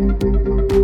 Música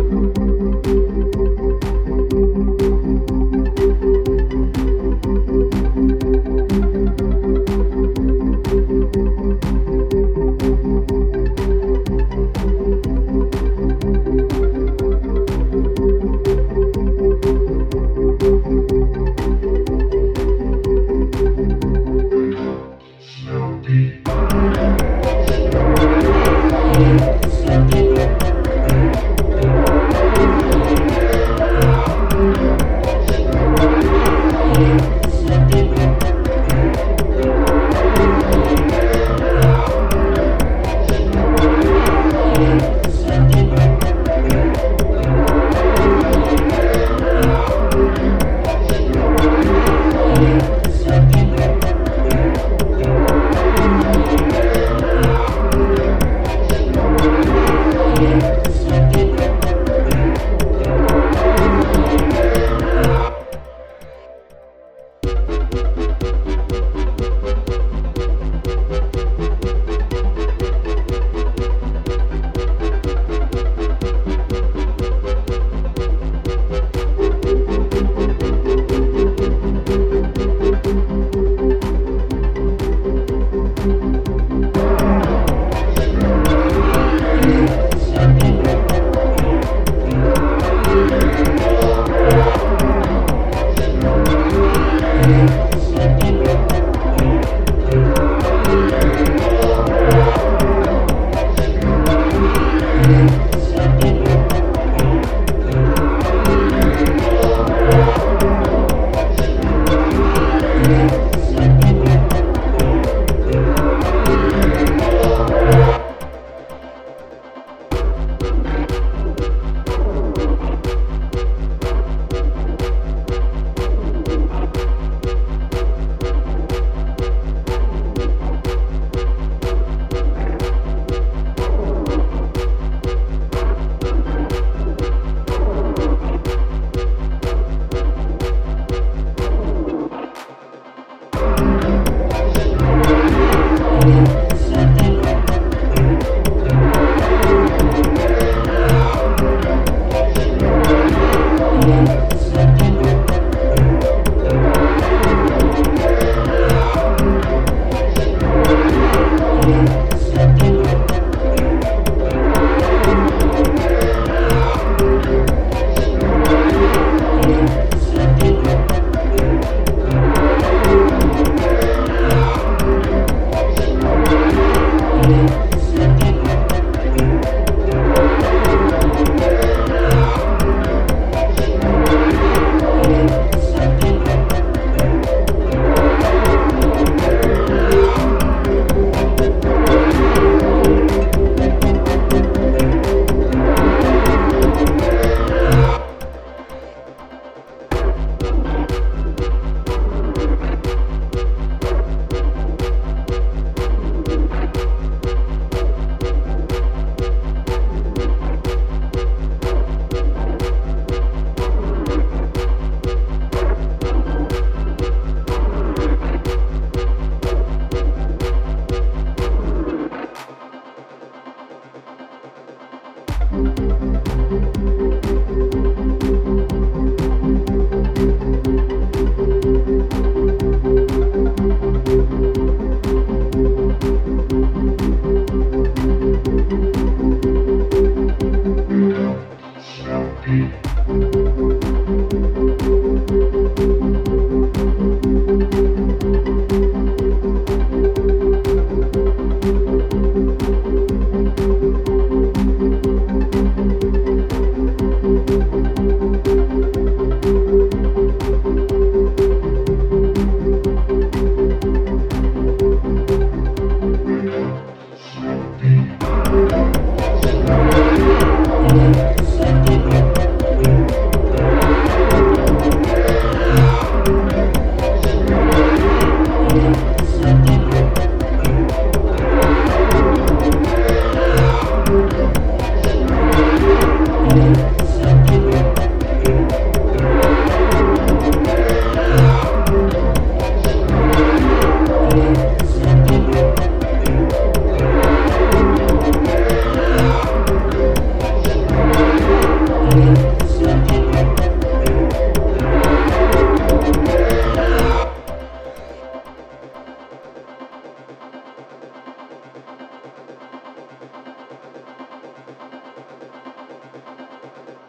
Música